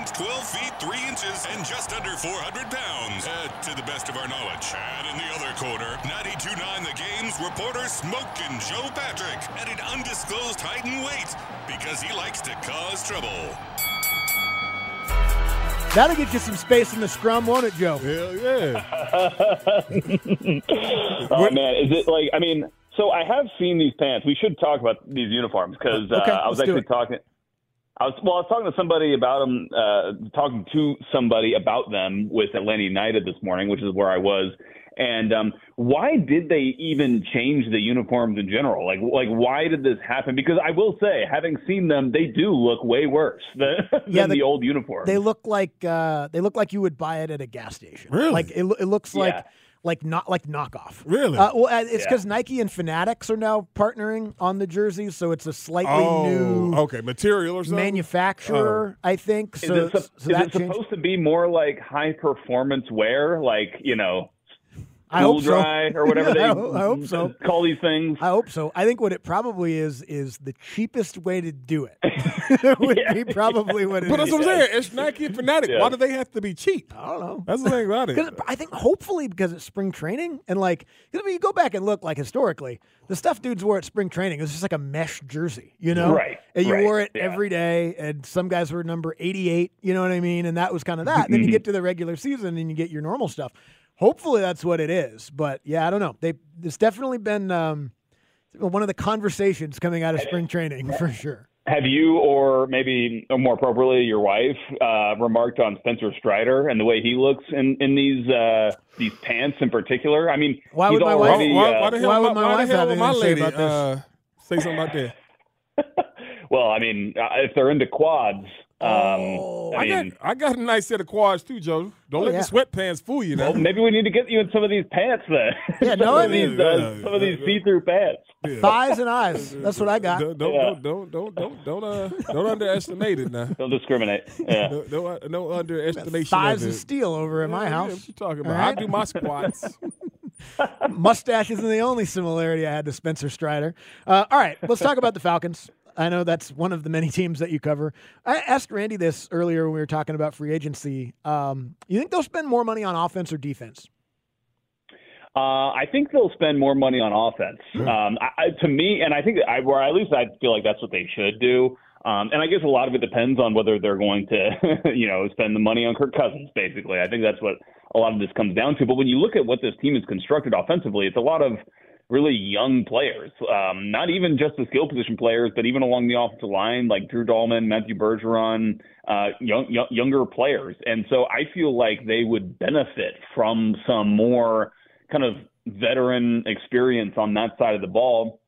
At 12 feet 3 inches and just under 400 pounds, uh, to the best of our knowledge. And in the other corner, 92.9 The Game's reporter Smoking Joe Patrick at an undisclosed height and weight because he likes to cause trouble. That'll get you some space in the scrum, won't it, Joe? Hell yeah. oh man, is it like? I mean, so I have seen these pants. We should talk about these uniforms because Okay, uh, I was actually talking. I was well. I was talking to somebody about them. Uh, talking to somebody about them with Atlanta United this morning, which is where I was. And um, why did they even change the uniforms in general? Like, like why did this happen? Because I will say, having seen them, they do look way worse than, Yeah, than the- the old uniform. They look like uh, they look like you would buy it at a gas station. Really? Like it, it looks like Yeah. Like not like knockoff. Really? Uh, well, uh, it's Yeah. because Nike and Fanatics are now partnering on the jerseys, so it's a slightly oh, new okay. Material or something? manufacturer, I think. is it, sup- so is that it supposed to be more like high performance wear, like you know, I cool hope so. or whatever they I I hope so. call these things? I hope so. I think what it probably is is the cheapest way to do it. would be probably what it is. But that's what I'm saying. It's Nike and Fanatic. Yeah. Why do they have to be cheap? I don't know. That's the thing about it. 'Cause I think hopefully because it's spring training and like I mean, you go back and look like historically the stuff dudes wore at spring training it was just like a mesh jersey, you know, Right, And you right, wore it yeah. every day, and some guys were number eighty-eight, you know what I mean, and that was kind of that. then you get to the regular season and you get your normal stuff. Hopefully that's what it is, but yeah, I don't know. They it's definitely been um, one of the conversations coming out of spring training for sure. Have you, or maybe more appropriately, your wife, uh, remarked on Spencer Strider and the way he looks in in these uh, these pants in particular? I mean, Why he's would my wife- why, why, uh, why the hell, why why, would my why wife have my anything to say lady about this? uh, say something about that? well, I mean, uh, if they're into quads, Oh, I I got, I got a nice set of quads too, Joe. Don't Oh, let yeah. the sweatpants fool you now. well, maybe we need to get you in some of these pants then. Yeah, no, some I of these, uh, Yeah, some of these yeah. see-through pants. Thighs and eyes. That's what I got. Don't don't, Yeah. don't don't don't don't uh, don't underestimate it now. Don't discriminate. Yeah. No, no, uh, no underestimation. Thighs of of steel over at my Yeah, yeah, house. What you talking about? right. I do my squats. Mustache isn't the only similarity I had to Spencer Strider. Uh, all right, let's talk about the Falcons. I know that's one of the many teams that you cover. I asked Randy this earlier when we were talking about free agency. Um, you think they'll spend more money on offense or defense? Uh, I think they'll spend more money on offense. Um, I, I, to me, and I think I, or at least I feel like that's what they should do. Um, and I guess a lot of it depends on whether they're going to, you know, spend the money on Kirk Cousins. Basically, I think that's what a lot of this comes down to. But when you look at what this team is constructed offensively, it's a lot of really young players. Um, not even just the skill position players, but even along the offensive line, like Drew Dahlman, Matthew Bergeron, uh, young, young, younger players. And so I feel like they would benefit from some more kind of veteran experience on that side of the ball.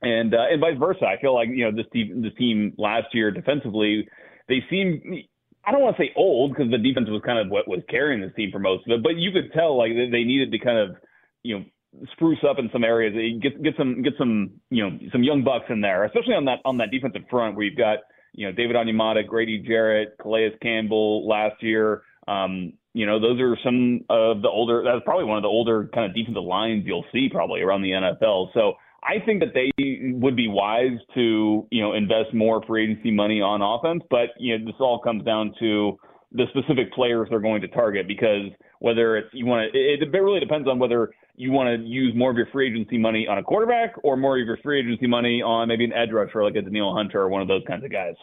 And uh, and vice versa. I feel like you know this team this team last year defensively, they seem I don't want to say old because the defense was kind of what was carrying this team for most of it, but you could tell like they they needed to kind of you know spruce up in some areas, get get some get some you know some young bucks in there, especially on that on that defensive front where you've got you know David Onyemata, Grady Jarrett, Calais Campbell last year. Um, you know those are some of the older. That's probably one of the older kind of defensive lines you'll see probably around the NFL. So. I think that they would be wise to, you know, invest more free agency money on offense, but you know, this all comes down to the specific players they're going to target because whether it's you want to, it, it really depends on whether you want to use more of your free agency money on a quarterback or more of your free agency money on maybe an edge rusher like a Danielle Hunter or one of those kinds of guys.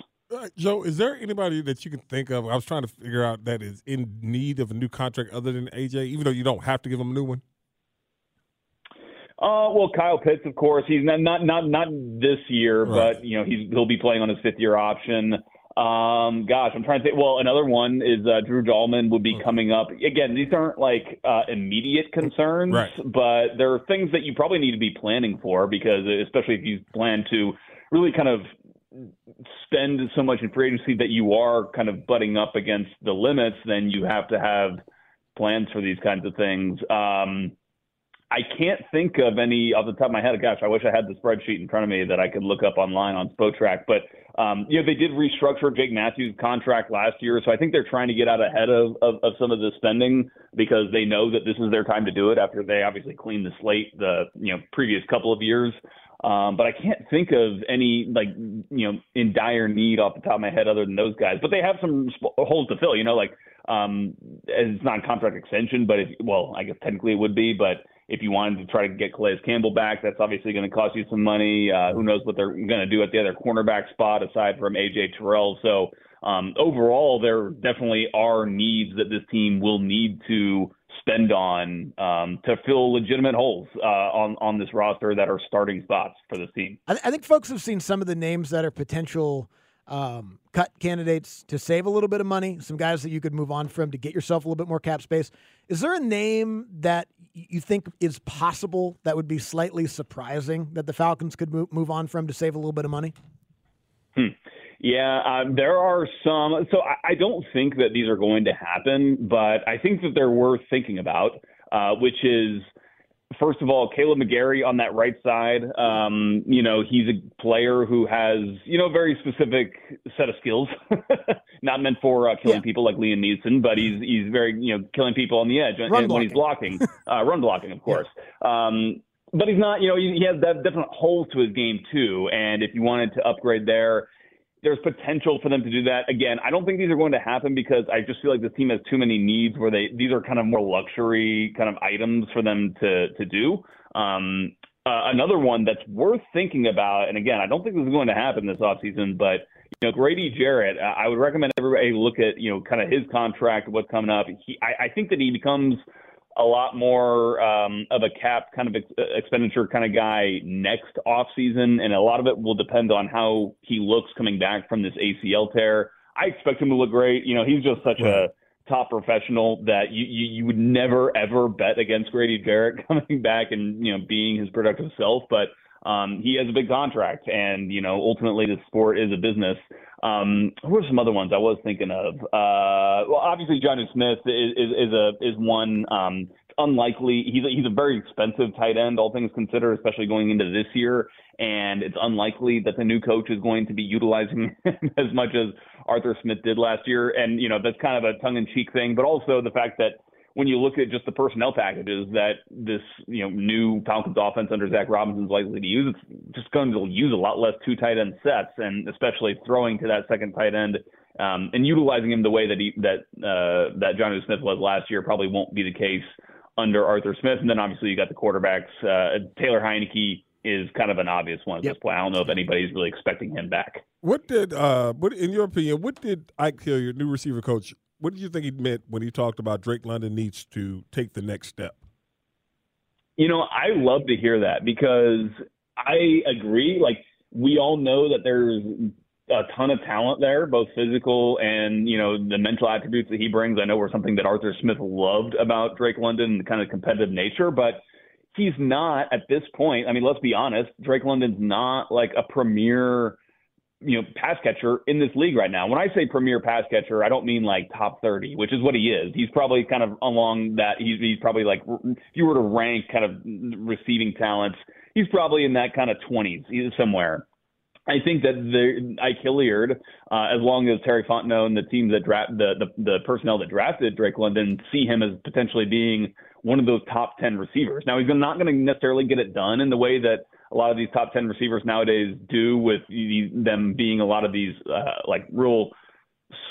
Joe, is there anybody that you can think of? I was trying to figure out that is in need of a new contract other than AJ, even though you don't have to give him a new one. Uh, well, Kyle Pitts, of course, he's not not not, not this year, Right. but you know he's he'll be playing on his fifth year option. Um, gosh, I'm trying to think. Well, another one is uh, Drew Dahlman would be coming up. Again, these aren't like uh, immediate concerns, Right. but there are things that you probably need to be planning for because, especially if you plan to really kind of spend so much in free agency that you are kind of butting up against the limits, then you have to have plans for these kinds of things. Um, I can't think of any off the top of my head. Gosh, I wish I had the spreadsheet in front of me that I could look up online on Spotrac. But um, you know, they did restructure Jake Matthews' contract last year, so I think they're trying to get out ahead of, of, of some of the spending because they know that this is their time to do it after they obviously cleaned the slate the you know previous couple of years. Um, but I can't think of any like you know in dire need off the top of my head other than those guys. But they have some sp- holes to fill. You know, like um, it's not contract extension, but if, well, I guess technically it would be. But if you wanted to try to get Calais Campbell back, that's obviously going to cost you some money. Uh, who knows what they're going to do at the other cornerback spot aside from AJ Terrell. So um, overall, there definitely are needs that this team will need to spend on um, to fill legitimate holes uh, on on this roster that are starting spots for this team. I, I think folks have seen some of the names that are potential um, cut candidates to save a little bit of money. Some guys that you could move on from to get yourself a little bit more cap space. Is there a name that you think is possible that would be slightly surprising that the Falcons could move, move on from to save a little bit of money? Yeah, um, there are some. So I, I don't think that these are going to happen, but I think that they're worth thinking about, uh, which is. First of all, Kaleb McGary on that right side. Um, you know, he's a player who has, you know, a very specific set of skills. Not meant for uh, killing Yeah. people like Liam Neeson, but he's he's very, you know, killing people on the edge and, when he's blocking, uh, run blocking, of course. Um, but he's not, you know, he, he has that definite holes to his game too. And if you wanted to upgrade there, there's potential for them to do that. Again, I don't think these are going to happen because I just feel like this team has too many needs where they these are kind of more luxury kind of items for them to to do. Um, uh, another one that's worth thinking about, and again, I don't think this is going to happen this offseason, but you know, Grady Jarrett, I would recommend everybody look at you know kind of his contract, what's coming up. He, I, I think that he becomes a lot more um, of a cap kind of ex- expenditure kind of guy next off season, and a lot of it will depend on how he looks coming back from this ACL tear. I expect him to look great. You know, he's just such a top professional that you, you you would never ever bet against Grady Jarrett coming back and you know being his productive self, but. Um, he has a big contract, and you know ultimately the sport is a business. Um, who are some other ones I was thinking of? Uh, well, obviously Jonnu Smith is, is, is a is one. Um, unlikely. He's a, he's a very expensive tight end, all things considered, especially going into this year. And it's unlikely that the new coach is going to be utilizing him as much as Arthur Smith did last year. And you know that's kind of a tongue-in-cheek thing, but also the fact that when you look at just the personnel packages that this you know new Falcons offense under Zac Robinson is likely to use, it's just going to use a lot less two tight end sets, and especially throwing to that second tight end um, and utilizing him the way that he that uh, that Jonnu Smith was last year probably won't be the case under Arthur Smith. And then obviously you got the quarterbacks. Uh, Taylor Heinicke is kind of an obvious one at Yep. this point. I don't know if anybody's really expecting him back. What did, uh, what in your opinion, what did Ike Hilliard, new receiver coach, what did you think he meant when he talked about Drake London needs to take the next step? You know, I love to hear that because I agree. Like we all know that there's a ton of talent there, both physical and you know the mental attributes that he brings. I know were something that Arthur Smith loved about Drake London, the kind of competitive nature, but he's not at this point. I mean, let's be honest. Drake London's not like a premier you know, pass catcher in this league right now. When I say premier pass catcher, I don't mean like top 30, which is what he is. He's probably kind of along that. He's, he's probably like, if you were to rank kind of receiving talents, he's probably in that kind of 20s somewhere. I think that the Ike Hilliard, uh, as long as Terry Fontenot and the team that draft the, the the personnel that drafted Drake London see him as potentially being one of those top 10 receivers. Now he's not going to necessarily get it done in the way that a lot of these top 10 receivers nowadays do with them being a lot of these uh, like real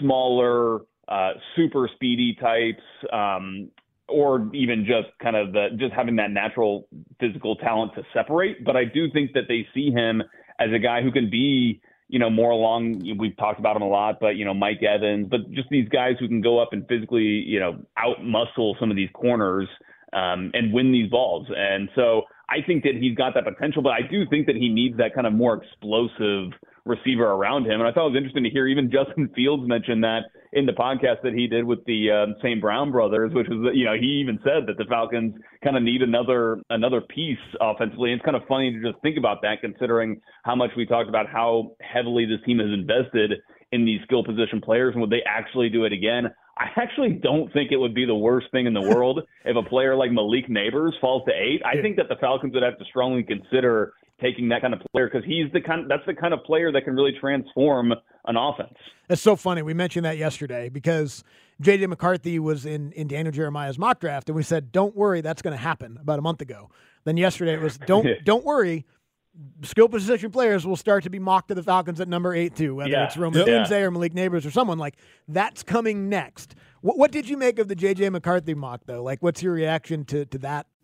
smaller, uh, super speedy types, um, or even just kind of the, just having that natural physical talent to separate. But I do think that they see him as a guy who can be, you know, more along, we've talked about him a lot, but, you know, Mike Evans, but just these guys who can go up and physically, you know, out muscle some of these corners um, and win these balls. And so I think that he's got that potential, but I do think that he needs that kind of more explosive receiver around him. And I thought it was interesting to hear even Justin Fields mention that in the podcast that he did with the um, St. Brown brothers, which was, you know, he even said that the Falcons kind of need another another piece offensively. And it's kind of funny to just think about that, considering how much we talked about how heavily this team has invested in these skill position players, and would they actually do it again? I actually don't think it would be the worst thing in the world if a player like Malik Nabers falls to eight. I think that the Falcons would have to strongly consider taking that kind of player because he's the kind that's the kind of player that can really transform an offense. It's so funny. We mentioned that yesterday because JJ McCarthy was in in Daniel Jeremiah's mock draft, and we said, "Don't worry, that's going to happen." About a month ago. Then yesterday it was, "Don't don't worry." Skill position players will start to be mocked to the Falcons at number eight too, whether Yeah. it's Rome Odunze or Malik Nabers or someone like that's coming next. What, what did you make of the JJ McCarthy mock though? Like, what's your reaction to to that?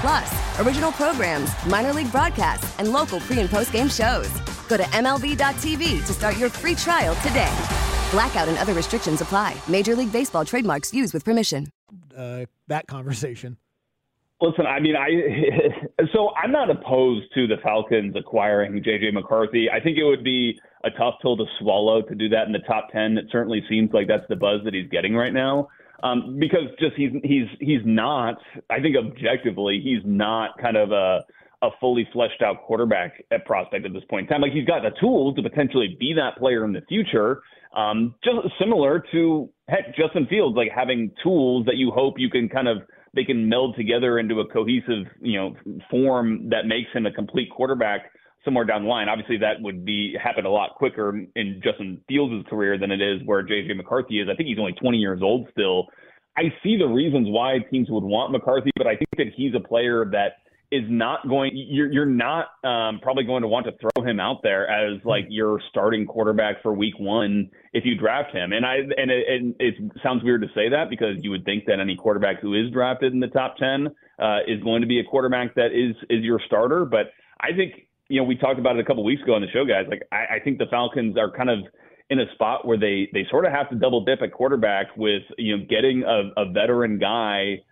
Plus, original programs, minor league broadcasts, and local pre and post game shows. Go to MLB.tv to start your free trial today. Blackout and other restrictions apply. Major League Baseball trademarks used with permission. Uh, that conversation. Listen, I mean, I so I'm not opposed to the Falcons acquiring JJ McCarthy. I think it would be a tough pill to swallow to do that in the top ten. It certainly seems like that's the buzz that he's getting right now. Um, because just he's he's he's not. I think objectively, he's not kind of a a fully fleshed out quarterback at prospect at this point in time. Like he's got the tools to potentially be that player in the future. Um, just similar to heck, Justin Fields, like having tools that you hope you can kind of they can meld together into a cohesive, you know, form that makes him a complete quarterback somewhere down the line. Obviously, that would be happen a lot quicker in Justin Fields' career than it is where JJ McCarthy is. I think he's only 20 years old still. I see the reasons why teams would want McCarthy, but I think that he's a player that is not going. You're you're not um, probably going to want to throw him out there as like your starting quarterback for Week One if you draft him. And I and it, and it sounds weird to say that because you would think that any quarterback who is drafted in the top ten uh, is going to be a quarterback that is is your starter. But I think you know we talked about it a couple weeks ago on the show, guys. Like I, I think the Falcons are kind of in a spot where they they sort of have to double dip at quarterback with you know getting a, a veteran guy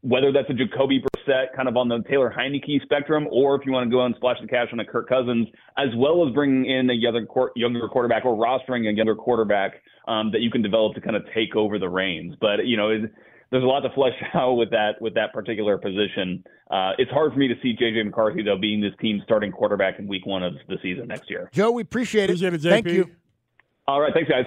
whether that's a Jacoby Brissett kind of on the Taylor Heinicke spectrum, or if you want to go and splash the cash on a Kirk Cousins, as well as bringing in a younger, younger quarterback or rostering a younger quarterback um, that you can develop to kind of take over the reins. But you know, it, there's a lot to flesh out with that with that particular position. Uh, it's hard for me to see JJ McCarthy though being this team's starting quarterback in Week One of the season next year. Joe, we appreciate it. Appreciate it, Thank you. All right, thanks guys.